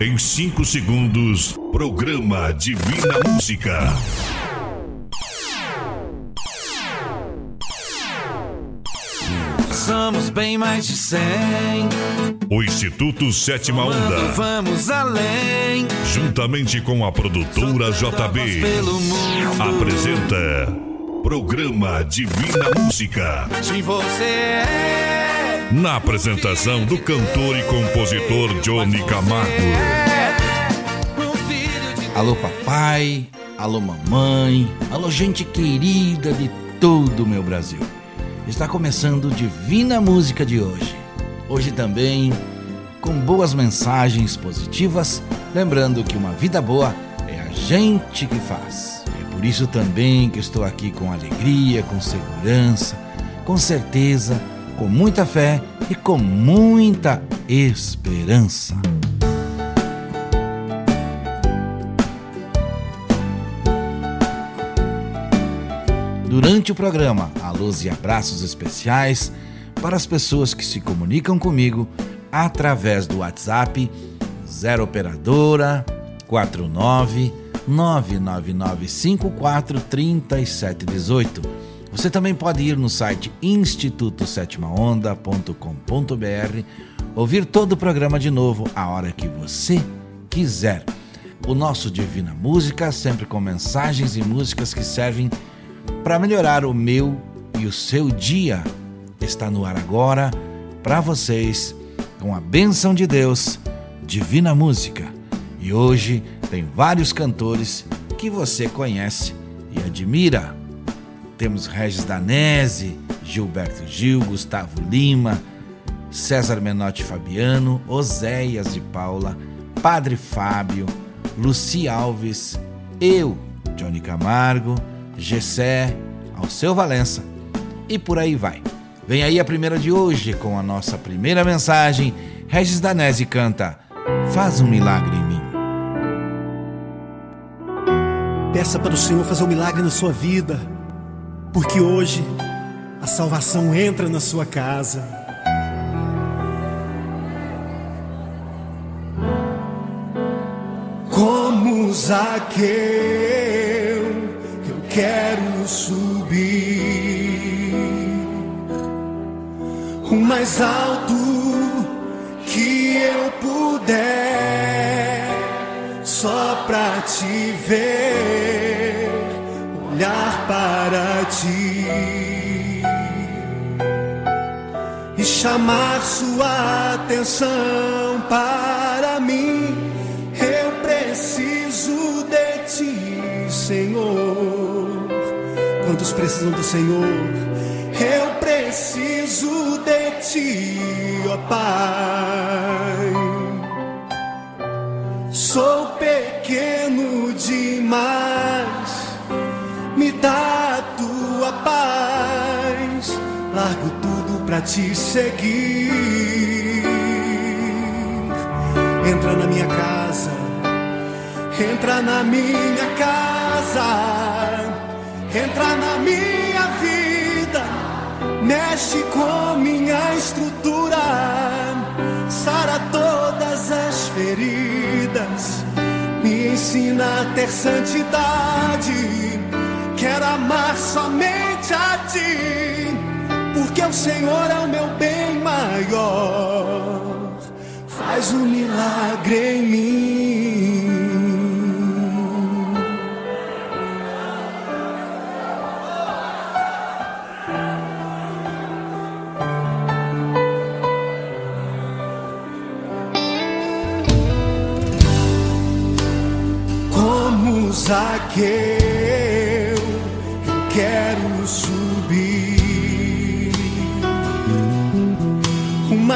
Em 5 segundos, programa Divina Música. Somos bem mais de 100. O Instituto Sétima Onda. Vamos além. Juntamente com a produtora JB. Apresenta. Programa Divina Música. De você é. Na apresentação do cantor e compositor Johnny Camargo. Alô, papai. Alô, mamãe. Alô, gente querida de todo o meu Brasil. Está começando Divina Música de hoje. Hoje também com boas mensagens positivas, lembrando que uma vida boa é a gente que faz. É por isso também que estou aqui com alegria, com segurança, com certeza, com muita fé e com muita esperança. Durante o programa, alôs e abraços especiais para as pessoas que se comunicam comigo através do WhatsApp 0 operadora 49 99954 3718. Você também pode ir no site institutosétimaonda.com.br, ouvir todo o programa de novo a hora que você quiser. O nosso Divina Música, sempre com mensagens e músicas que servem para melhorar o meu e o seu dia. Está no ar agora para vocês, com a bênção de Deus, Divina Música. E hoje tem vários cantores que você conhece e admira. Temos Regis Danese, Gilberto Gil, Gustavo Lima, César Menotti Fabiano, Oséias de Paula, Padre Fábio, Luci Alves, eu, Johnny Camargo, Gessé, Alceu Valença e por aí vai. Vem aí a primeira de hoje com a nossa primeira mensagem. Regis Danese canta Faz um milagre em mim. Peça para o Senhor fazer um milagre na sua vida, porque hoje a salvação entra na sua casa. Como Zaqueu, eu quero subir o mais alto que eu puder, só pra te ver, olhar para ti e chamar sua atenção para mim. Eu preciso de ti, Senhor. Quantos precisam do Senhor? Eu preciso de ti, ó Pai. Sou pequeno demais, pra te seguir. Entra na minha casa, entra na minha casa, entra na minha vida, mexe com minha estrutura, sara todas as feridas, me ensina a ter santidade. Quero amar somente a ti, porque o Senhor é o meu bem maior. Faz um milagre em mim. Como Zaqueu,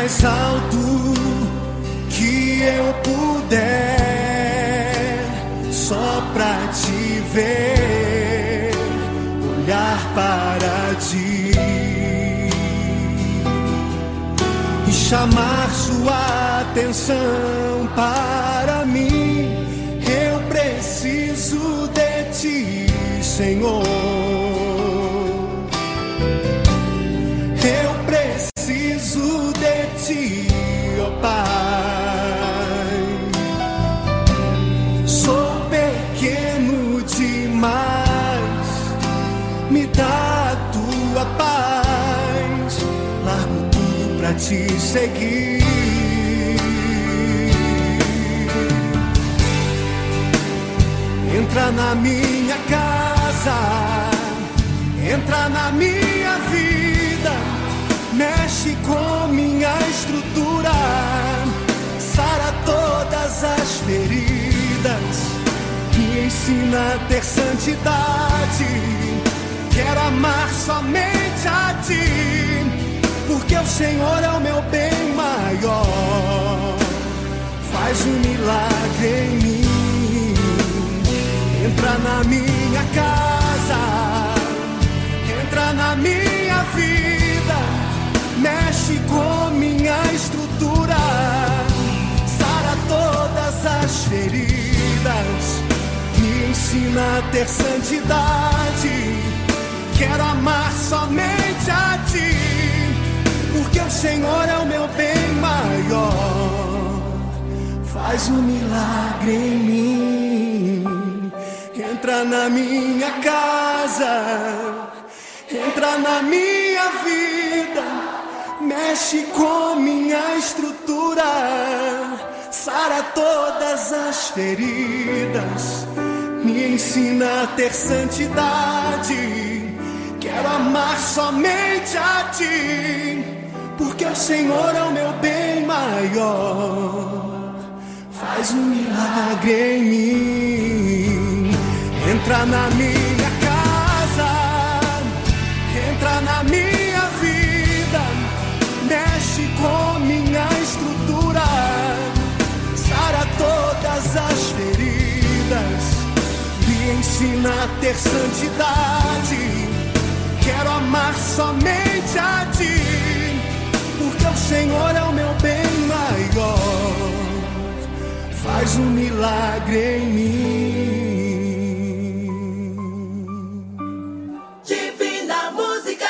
mais alto que eu puder, só pra te ver, olhar para ti e chamar sua atenção para mim. Eu preciso de ti, Senhor. Te seguir. Entra na minha casa, entra na minha vida, mexe com minha estrutura, sara todas as feridas, me ensina a ter santidade. Quero amar somente a ti, porque o Senhor é o meu bem maior. Faz um milagre em mim. Entra na minha casa, entra na minha vida, mexe com minha estrutura, sara todas as feridas, me ensina a ter santidade. Quero amar somente a ti, porque o Senhor é o meu bem maior. Faz um milagre em mim. Entra na minha casa, entra na minha vida, mexe com minha estrutura, sara todas as feridas, me ensina a ter santidade. Quero amar somente a ti, porque o Senhor é o meu bem maior. Faz um milagre em mim. Entra na minha casa, entra na minha vida, mexe com minha estrutura, sara todas as feridas, me ensina a ter santidade. Quero amar somente a ti, Senhor é o meu bem maior. Faz um milagre em mim. Divina Música.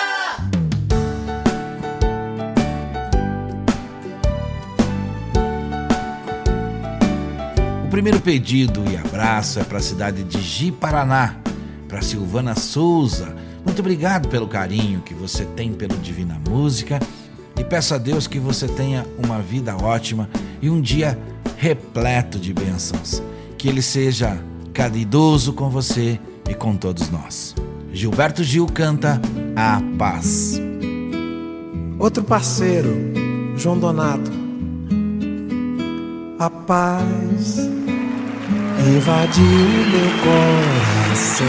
O primeiro pedido e abraço é para a cidade de Ji-Paraná, para Silvana Souza. Muito obrigado pelo carinho que você tem pelo Divina Música e peço a Deus que você tenha uma vida ótima e um dia repleto de bênçãos. Que Ele seja caridoso com você e com todos nós. Gilberto Gil canta A Paz. Outro parceiro, João Donato. A paz invadiu meu coração.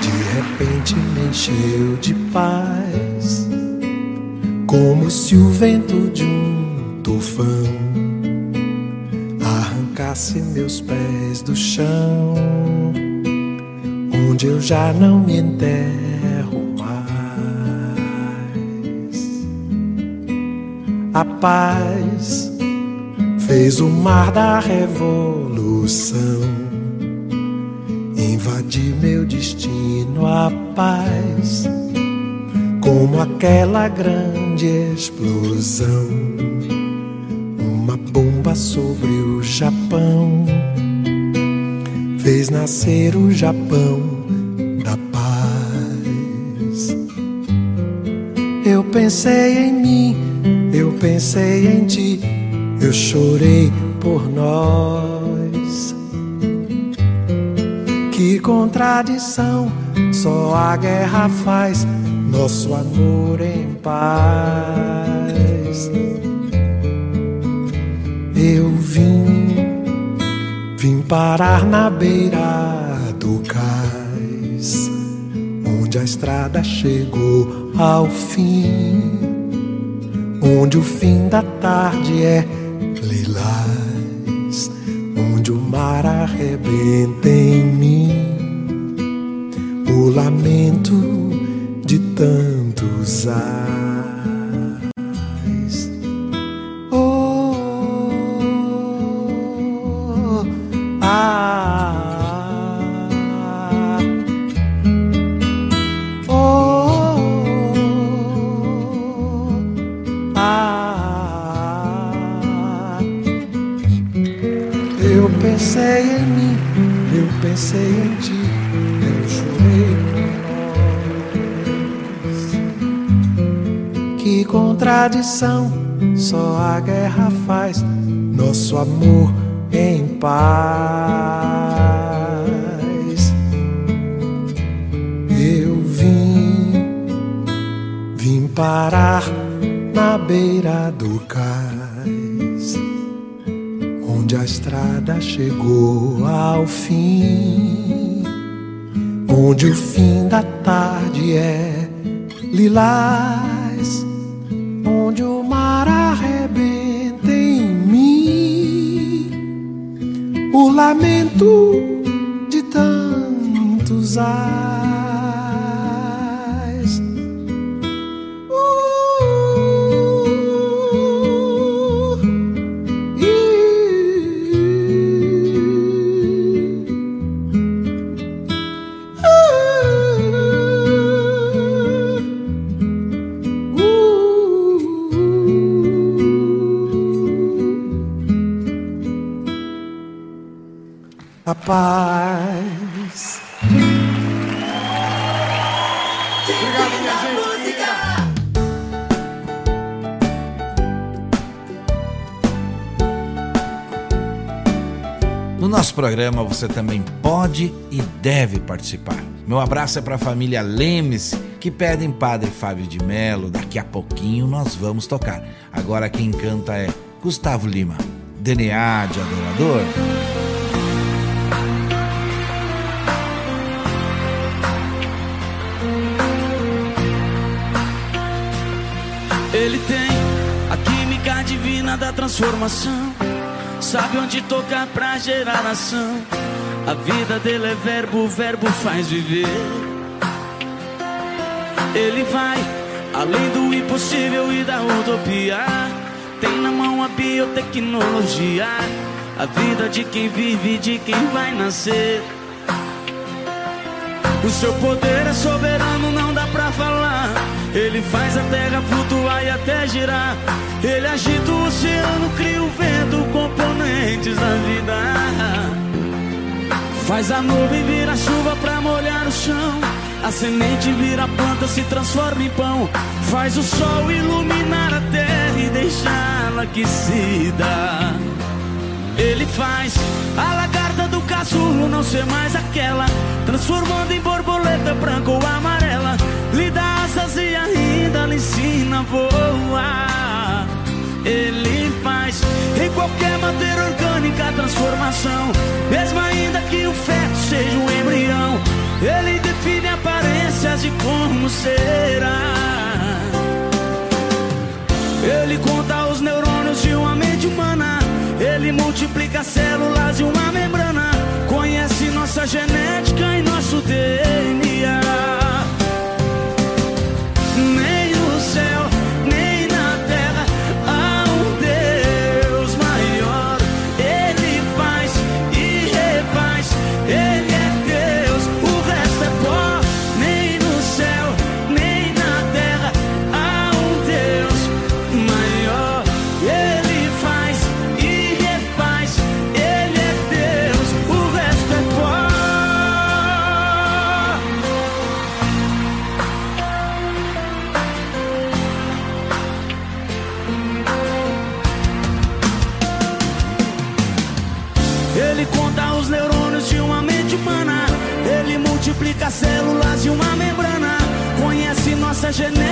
De repente me encheu de paz, como se o vento de um tufão arrancasse meus pés do chão, onde eu já não me enterro mais. A paz fez o mar da revolução invadir meu destino. A paz, como aquela grande explosão, uma bomba sobre o Japão, fez nascer o Japão da paz. Eu pensei em mim, eu pensei em ti, eu chorei por nós. Que contradição, só a guerra faz nosso amor em paz. Eu vim, vim parar na beira do cais, onde a estrada chegou ao fim, onde o fim da tarde é lilás, onde o mar arrebenta em mim, o lamento tantos ais. Que contradição, só a guerra faz nosso amor em paz. Eu vim, vim parar na beira do cais, onde a estrada chegou ao fim, onde o fim da tarde é lilás, programa você também pode e deve participar. Meu abraço é para a família Lemes, que pedem Padre Fábio de Melo. Daqui a pouquinho nós vamos tocar. Agora quem canta é Gustavo Lima. DNA de adorador. Ele tem a química divina da transformação. Sabe onde tocar pra gerar ação. A vida dele é verbo, o verbo faz viver. Ele vai além do impossível e da utopia. Tem na mão a biotecnologia. A vida de quem vive e de quem vai nascer. O seu poder é soberano, não dá pra falar. Ele faz a terra flutuar e até girar. Ele agita o oceano, cria o vento, componentes da vida. Faz a nuvem virar chuva pra molhar o chão. A semente vira planta, se transforma em pão. Faz o sol iluminar a terra e deixá-la aquecida. Ele faz a lagarta do casulo não ser mais aquela, transformando em borboleta branca ou amarela. Lhe dá asas e ainda lhe ensina a voar. Ele faz em qualquer matéria orgânica a transformação, mesmo ainda que o feto seja um embrião. Ele define aparências de como será. Ele conta os neurônios de uma mente humana. Ele multiplica células de uma membrana. Conhece nossa genética e nosso DNA. Conhece nossa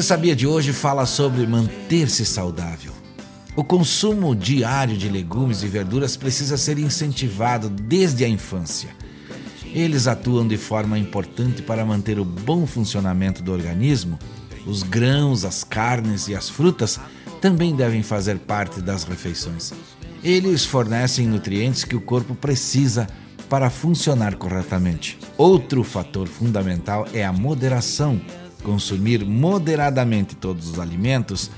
Você sabia de hoje fala sobre manter-se saudável. O consumo diário de legumes e verduras precisa ser incentivado desde a infância. Eles atuam de forma importante para manter o bom funcionamento do organismo. Os grãos, as carnes e as frutas também devem fazer parte das refeições. Eles fornecem nutrientes que o corpo precisa para funcionar corretamente. Outro fator fundamental é a moderação. Consumir moderadamente todos os alimentos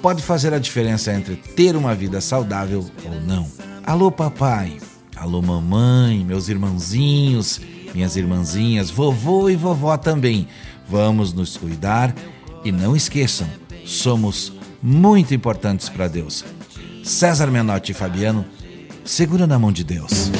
pode fazer a diferença entre ter uma vida saudável ou não. Alô, papai. Alô, mamãe, meus irmãozinhos, minhas irmãzinhas, vovô e vovó também. Vamos nos cuidar e não esqueçam, somos muito importantes para Deus. César Menotti e Fabiano, segura na mão de Deus.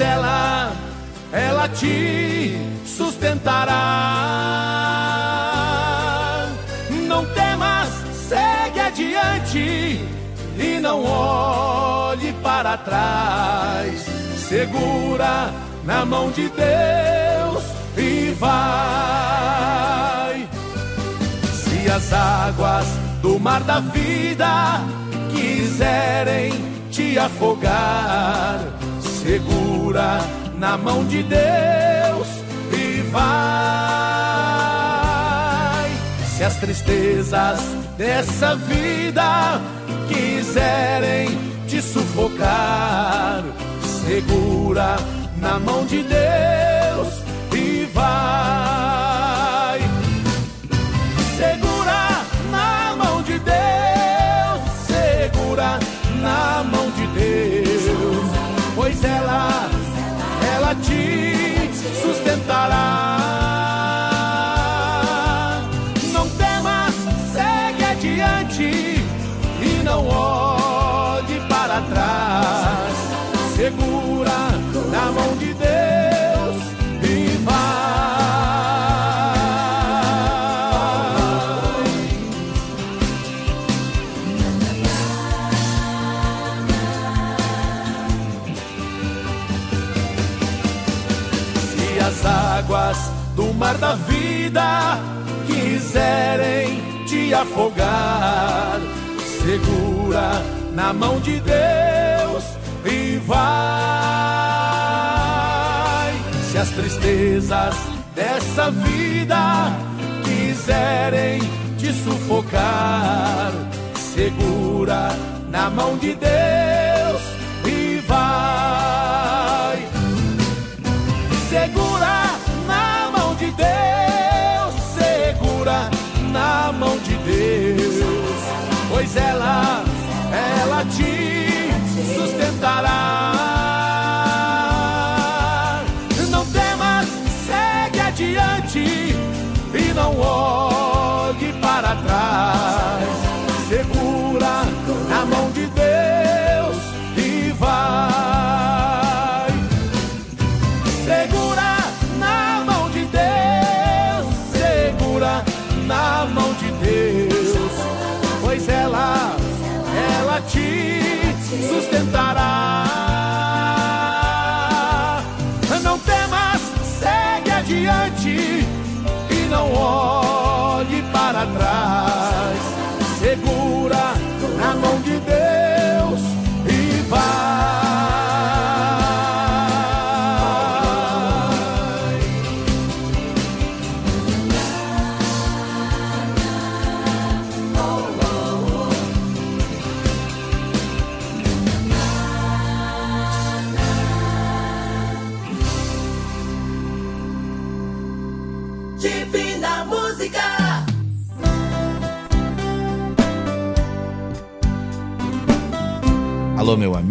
Ela, ela te sustentará. Não temas, segue adiante e não olhe para trás. Segura na mão de Deus e vai. Se as águas do mar da vida quiserem te afogar, segura na mão de Deus e vai. Se as tristezas dessa vida quiserem te sufocar, segura na mão de Deus e vai. Pois ela, ela te sustentará. Da vida quiserem te afogar, segura na mão de Deus e vai. Se as tristezas dessa vida quiserem te sufocar, segura na mão de Deus e vai. Ela, ela te sustentará. Não temas, segue adiante e não olhe para trás.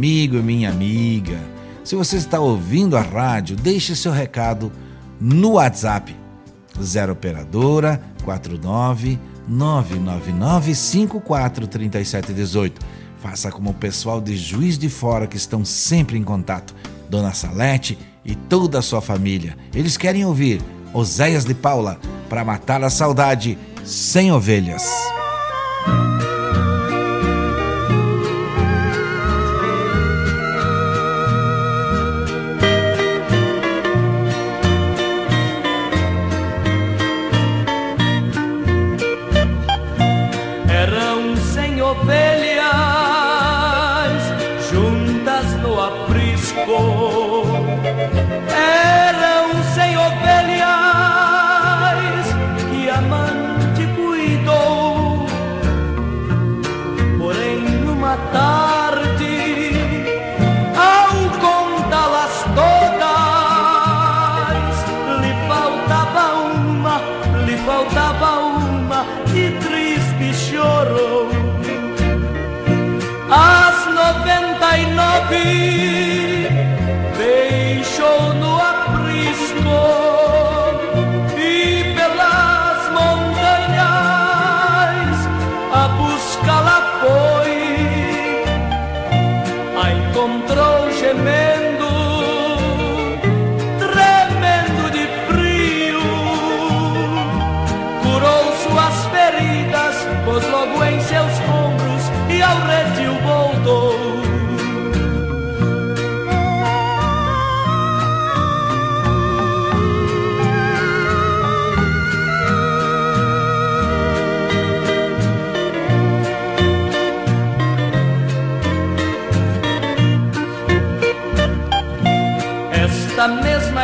Amigo e minha amiga. Se você está ouvindo a rádio, deixe seu recado no WhatsApp 0 operadora 49 999 54 3718. Faça como o pessoal de Juiz de Fora que estão sempre em contato. Dona Salete e toda a sua família. Eles querem ouvir Oséias de Paula para matar a saudade sem ovelhas.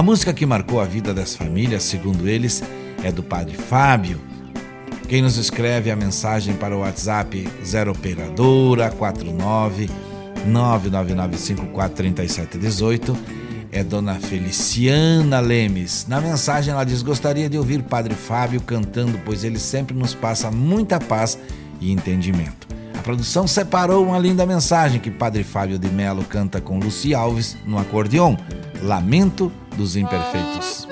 A música que marcou a vida das famílias, segundo eles, é do Padre Fábio. Quem nos escreve a mensagem para o WhatsApp 0 operadora 49 999543718 é Dona Feliciana Lemes. Na mensagem ela diz: "Gostaria de ouvir Padre Fábio cantando, pois ele sempre nos passa muita paz e entendimento." A produção separou uma linda mensagem que Padre Fábio de Melo canta com Luci Alves no acordeon, Lamento dos Imperfeitos.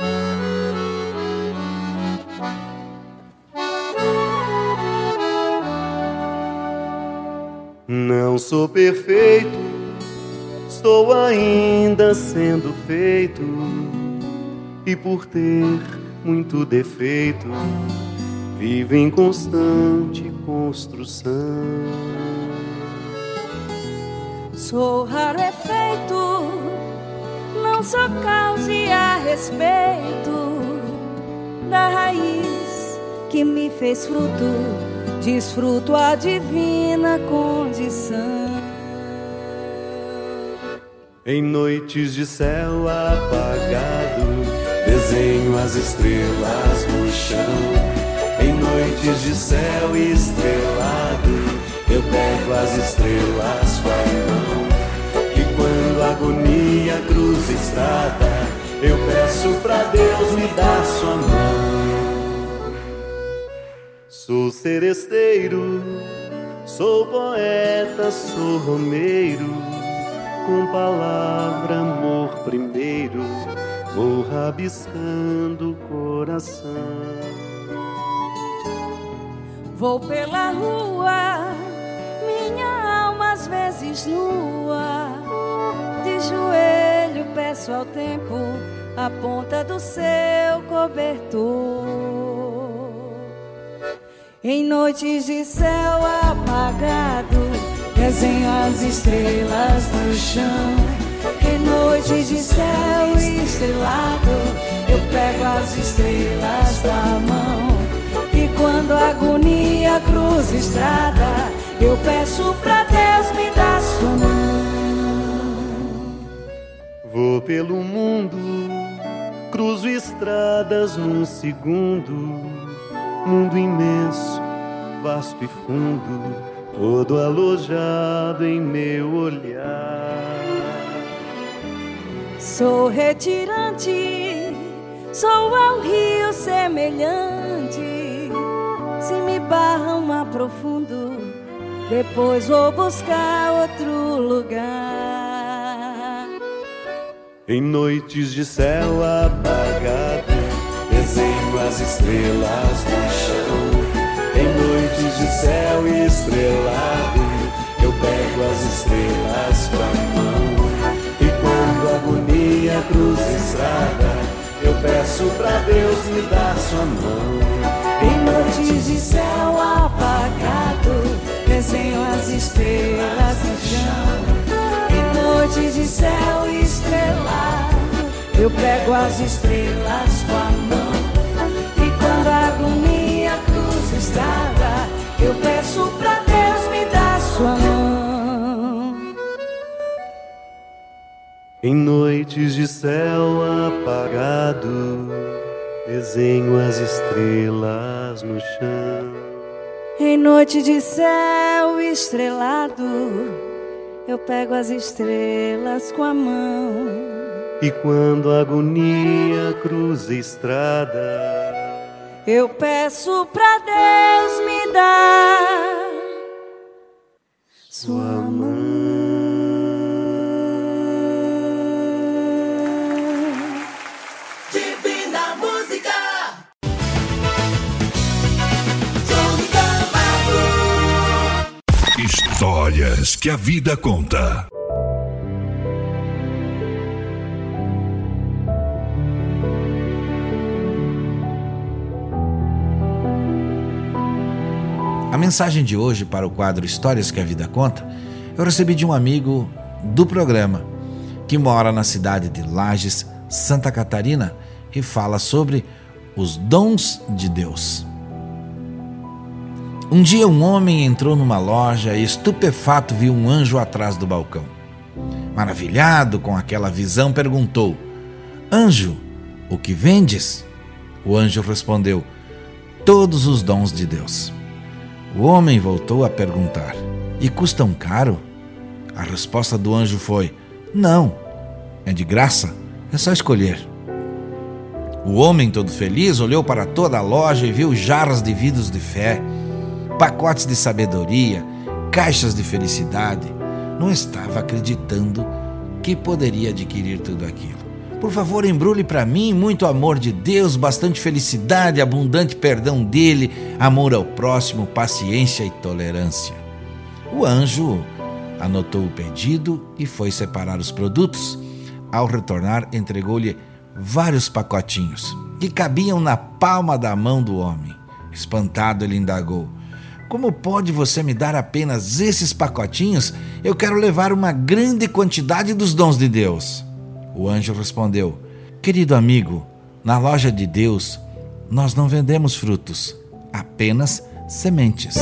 Não sou perfeito, estou ainda sendo feito, e por ter muito defeito, vivo em constante construção. Sou raro efeito, não sou causa e a respeito da raiz que me fez fruto, desfruto a divina condição. Em noites de céu apagado, desenho as estrelas no chão. Em noites de céu estrelado, eu pego as estrelas com a mão. E quando agonia cruza estrada, eu peço pra Deus me dar sua mão. Sou seresteiro, sou poeta, sou romeiro. com palavra amor primeiro, vou rabiscando o coração. Vou pela rua, minha alma às vezes nua, de joelho peço ao tempo a ponta do seu cobertor. Em noites de céu apagado, desenho as estrelas no chão. Em noites de céu estrelado, eu pego as estrelas da mão. E quando a agonia cruza estrada, eu peço pra Deus me dar sua mão. Vou pelo mundo, cruzo estradas num segundo mundo imenso, vasto e fundo, todo alojado em meu olhar. Sou retirante, sou ao rio semelhante. Se me barram aprofundo, depois vou buscar outro lugar. Em noites de céu apagado desenho as estrelas no chão. Em noites de céu estrelado, eu pego as estrelas com a mão. E quando a agonia cruza estrada, eu peço pra Deus me dar sua mão. Em noites de céu apagado, desenho as estrelas no chão. Em noites de céu estrelado, eu pego as estrelas com a mão. E quando a agonia cruza estrada, eu peço pra Deus me dar sua mão. Em noites de céu apagado, desenho as estrelas no chão. Em noite de céu estrelado, eu pego as estrelas com a mão. E quando a agonia cruza estrada, eu peço pra Deus me dar sua Histórias que a vida conta. A mensagem de hoje para o quadro Histórias que a Vida Conta eu recebi de um amigo do programa que mora na cidade de Lages, Santa Catarina e fala sobre os dons de Deus. Um dia um homem entrou numa loja e estupefato viu um anjo atrás do balcão. Maravilhado com aquela visão, perguntou: Anjo, o que vendes? O anjo respondeu: Todos os dons de Deus. O homem voltou a perguntar: E custam caro? A resposta do anjo foi: Não, é de graça, é só escolher. O homem, todo feliz, olhou para toda a loja e viu jarras de vidros de fé, pacotes de sabedoria, caixas de felicidade. Não estava acreditando que poderia adquirir tudo aquilo. Por favor, embrulhe para mim muito amor de Deus, bastante felicidade, abundante perdão dele, amor ao próximo, paciência e tolerância. O anjo anotou o pedido e foi separar os produtos. Ao retornar, entregou-lhe vários pacotinhos que cabiam na palma da mão do homem. Espantado, ele indagou: Como pode você me dar apenas esses pacotinhos? Eu quero levar uma grande quantidade dos dons de Deus. O anjo respondeu: Querido amigo, na loja de Deus nós não vendemos frutos, apenas sementes.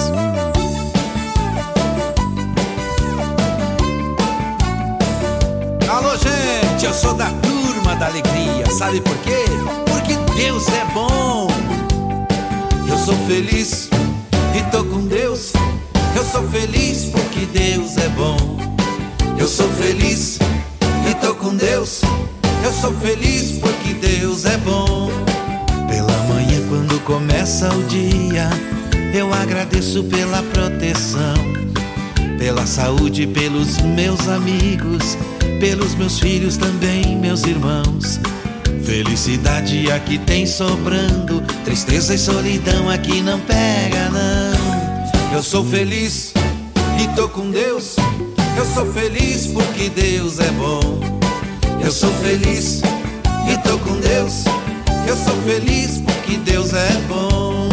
Alô, gente, eu sou da turma da alegria, sabe por quê? Porque Deus é bom. Eu sou feliz e tô com Deus. Eu sou feliz porque Deus é bom. Eu sou feliz e tô com Deus. Eu sou feliz porque Deus é bom. Pela manhã, quando começa o dia, eu agradeço pela proteção. pela saúde, pelos meus amigos, pelos meus filhos também, meus irmãos. Felicidade aqui tem sobrando, tristeza e solidão aqui não pega não. Eu sou feliz e tô com Deus. Eu sou feliz porque Deus é bom. Eu sou feliz e tô com Deus. Eu sou feliz porque Deus é bom.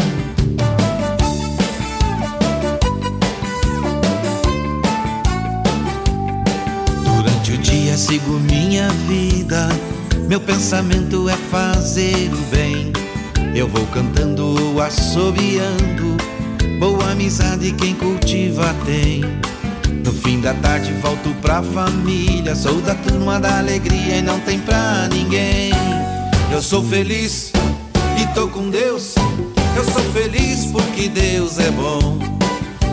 Durante o dia sigo minha vida. Meu pensamento é fazer o bem. Eu vou cantando assobiando. Boa amizade quem cultiva tem. No fim da tarde volto pra família. Sou da turma da alegria e não tem pra ninguém. Eu sou feliz e tô com Deus. Eu sou feliz porque Deus é bom.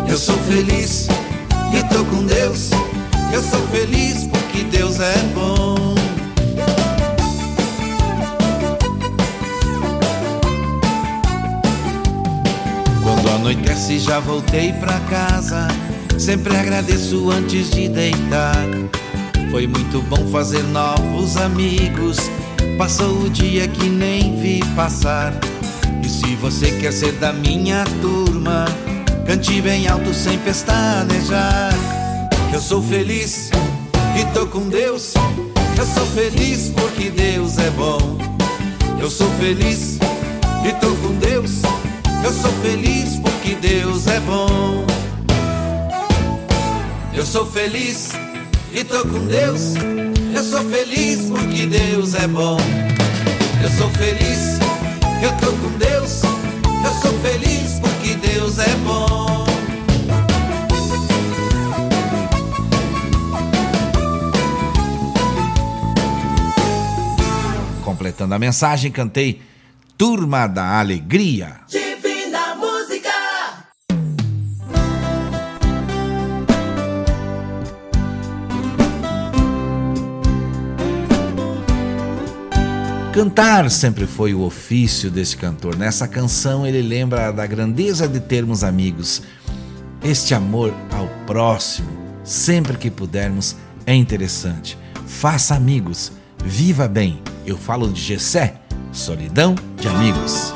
Eu sou feliz e tô com Deus. Eu sou feliz porque Deus é bom. Anoitece já voltei pra casa. Sempre agradeço antes de deitar. Foi muito bom fazer novos amigos. Passou o dia que nem vi passar. E se você quer ser da minha turma, cante bem alto sem pestanejar. Eu sou feliz e tô com Deus. Eu sou feliz porque Deus é bom. Eu sou feliz e tô com Deus. Eu sou feliz porque Deus é bom. Eu sou feliz e tô com Deus. Eu sou feliz porque Deus é bom. Eu sou feliz, eu tô com Deus. Eu sou feliz porque Deus é bom. Completando a mensagem, cantei Turma da Alegria. Cantar sempre foi o ofício desse cantor. Nessa canção ele lembra da grandeza de termos amigos. Este amor ao próximo, sempre que pudermos, é interessante. Faça amigos, viva bem. Eu falo de Gessé, solidão de amigos.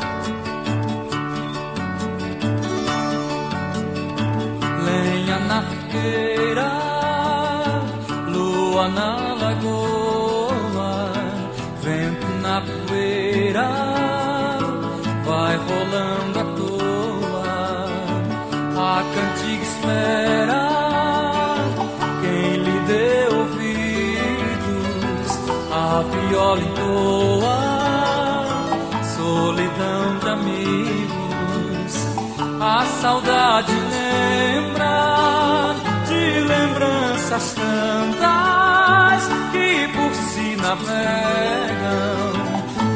Viola entoa, solidão de amigos. A saudade lembra de lembranças tantas que por si navegam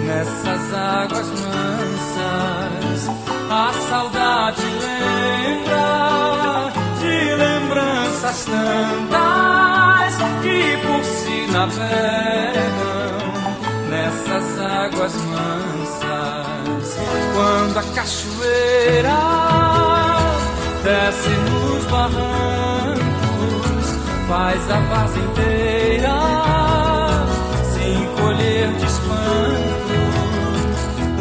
nessas águas mansas. A saudade lembra de lembranças tantas que por si navegam nessas águas mansas. Quando a cachoeira desce nos barrancos, faz a vaza inteira se encolher de espanto.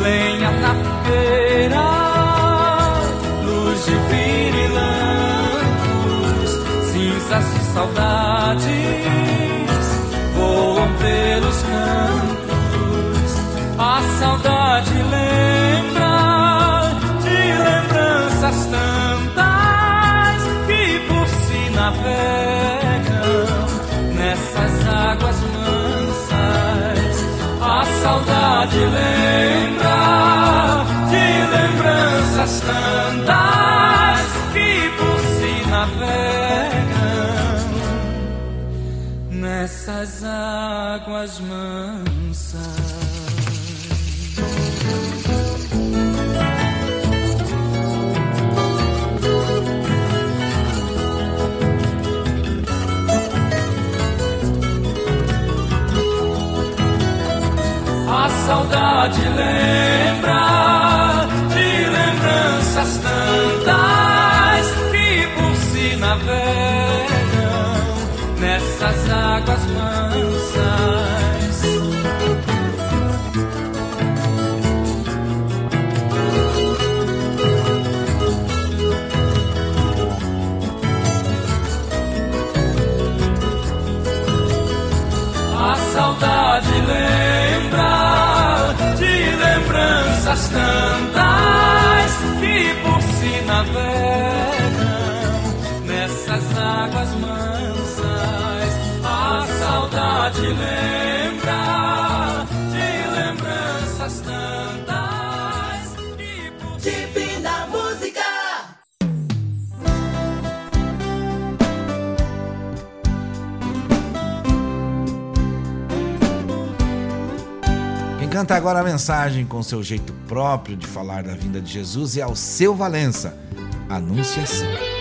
Lenha na fogueira, luz de pirilampos, cinzas de saudades voam pelos campos. Saudade lembra de lembranças tantas que por si navegam nessas águas mansas. A saudade lembra de lembranças tantas que por si navegam nessas águas mansas. Pra te lembrar de lembranças tantas que por si navegam nessas águas mãos. essas tantas que por si navegam nessas águas mansas. A saudade lembra de lembranças tantas que por si Música. Quem canta agora a mensagem com seu jeito próprio de falar da vinda de Jesus e ao seu Valença. Anunciação.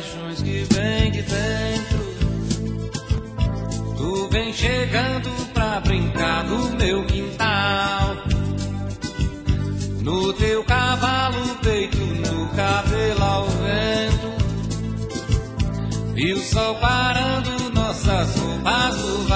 paixões que vem de dentro. Tu vem chegando pra brincar no meu quintal. No teu cavalo, peito, no cabelo ao vento. E o sol parando nossas roupas no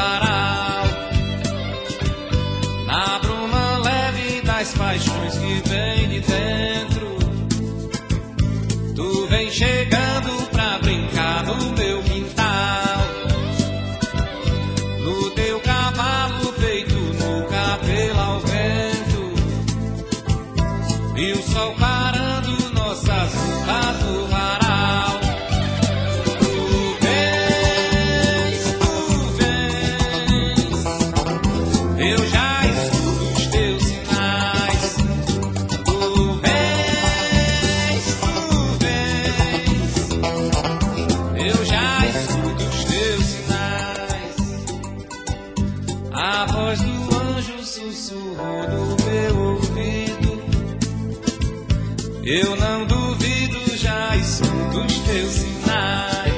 dos teus sinais.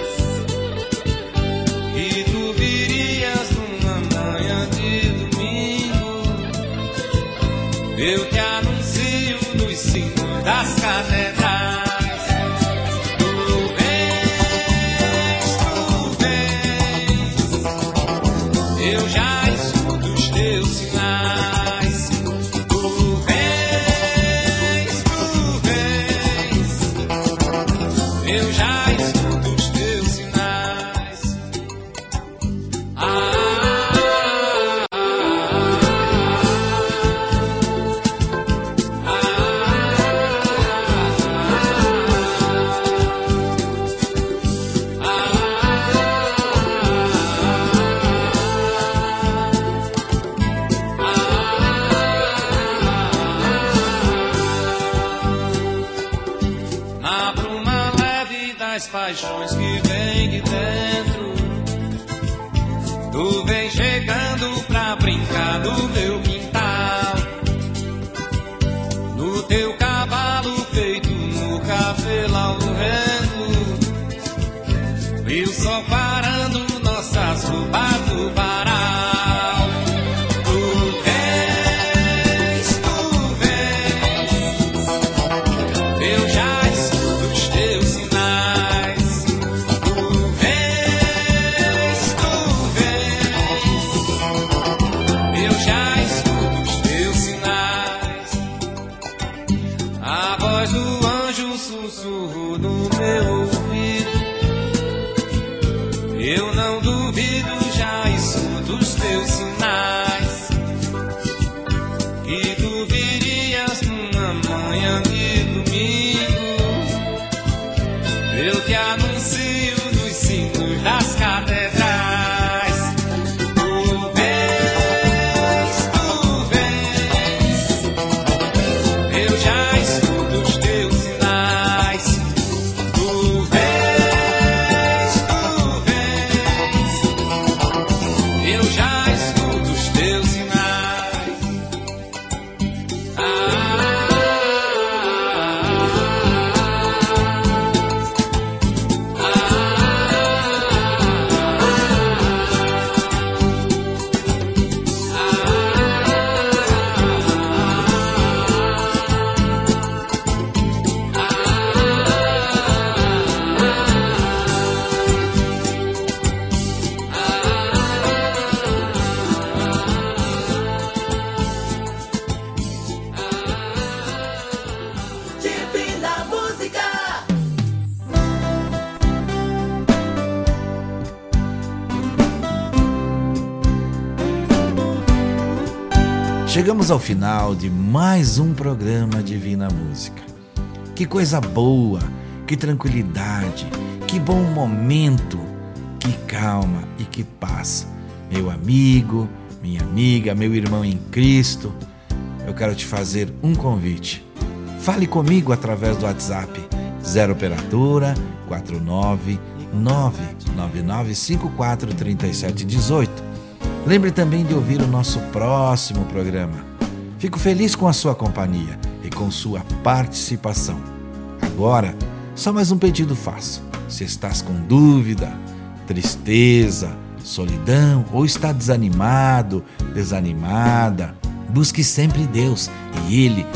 E tu virias numa manhã de domingo. Eu te anuncio nos cinco das canelas. Chegamos ao final de mais um programa Divina Música. Que coisa boa, que tranquilidade, que bom momento, que calma e que paz. Meu amigo, minha amiga, meu irmão em Cristo, eu quero te fazer um convite. Fale comigo através do WhatsApp 0 operadora 49 99954 3718. Lembre também de ouvir o nosso próximo programa. Fico feliz com a sua companhia e com sua participação. Agora, só mais um pedido faço. Se estás com dúvida, tristeza, solidão ou está desanimado, desanimada, busque sempre Deus e Ele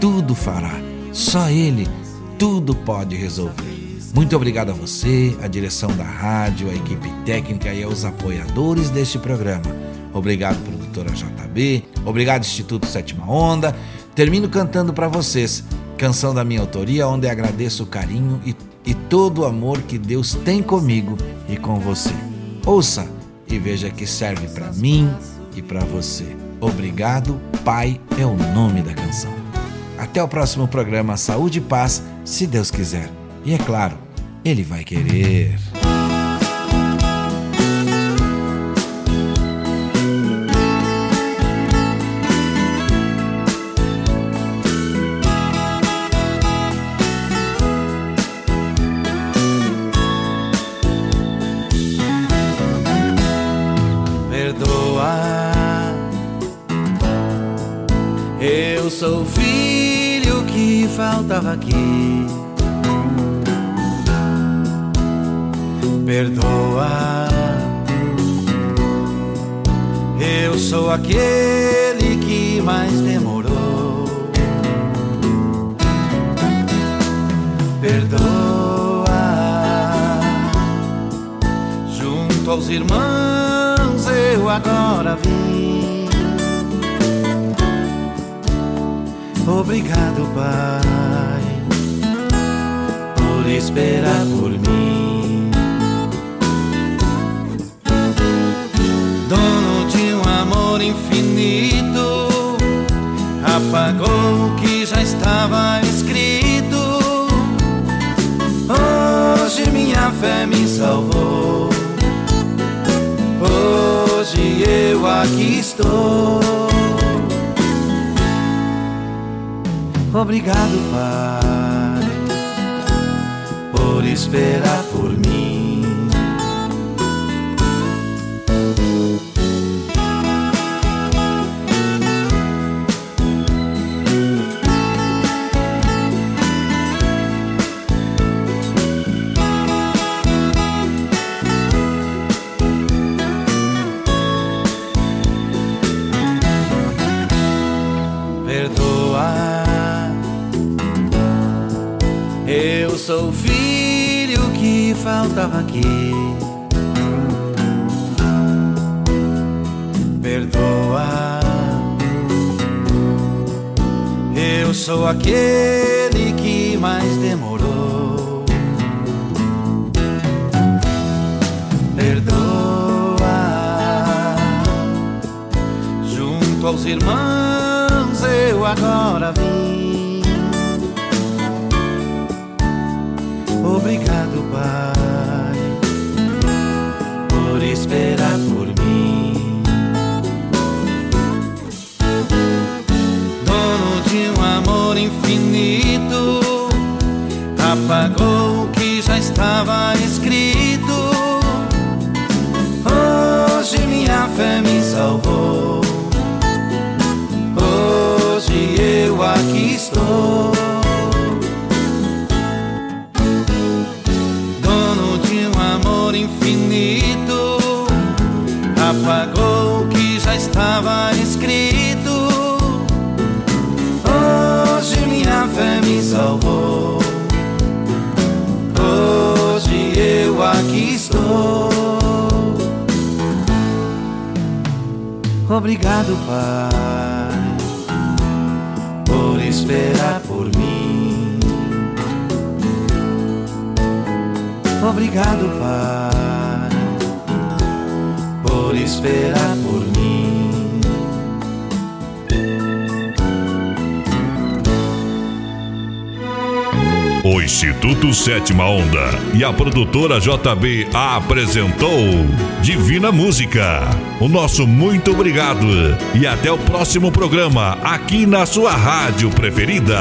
tudo fará. Só Ele tudo pode resolver. Muito obrigado a você, a direção da rádio, a equipe técnica e aos apoiadores deste programa. Obrigado, produtora JB. Obrigado, Instituto Sétima Onda. Termino cantando para vocês, canção da minha autoria, onde agradeço o carinho e, e todo o amor que Deus tem comigo e com você. Ouça e veja que serve para mim e para você. Obrigado, Pai é o nome da canção. Até o próximo programa Saúde e Paz, se Deus quiser. E é claro, Ele vai querer. Aqui estou. Obrigado, Pai, por esperar que faltava aqui. Perdoa, eu sou aquele que mais demorou. Perdoa, junto aos irmãos eu agora vim. Apagou o que já estava escrito. Hoje minha fé me salvou. Hoje eu aqui estou. Dono de um amor infinito, apagou o que já estava escrito. Hoje minha fé me salvou. Obrigado, Pai, por esperar por mim. Obrigado, Pai, por esperar por mim. Instituto Sétima Onda e a produtora JB apresentou Divina Música. O nosso muito obrigado e até o próximo programa aqui na sua rádio preferida.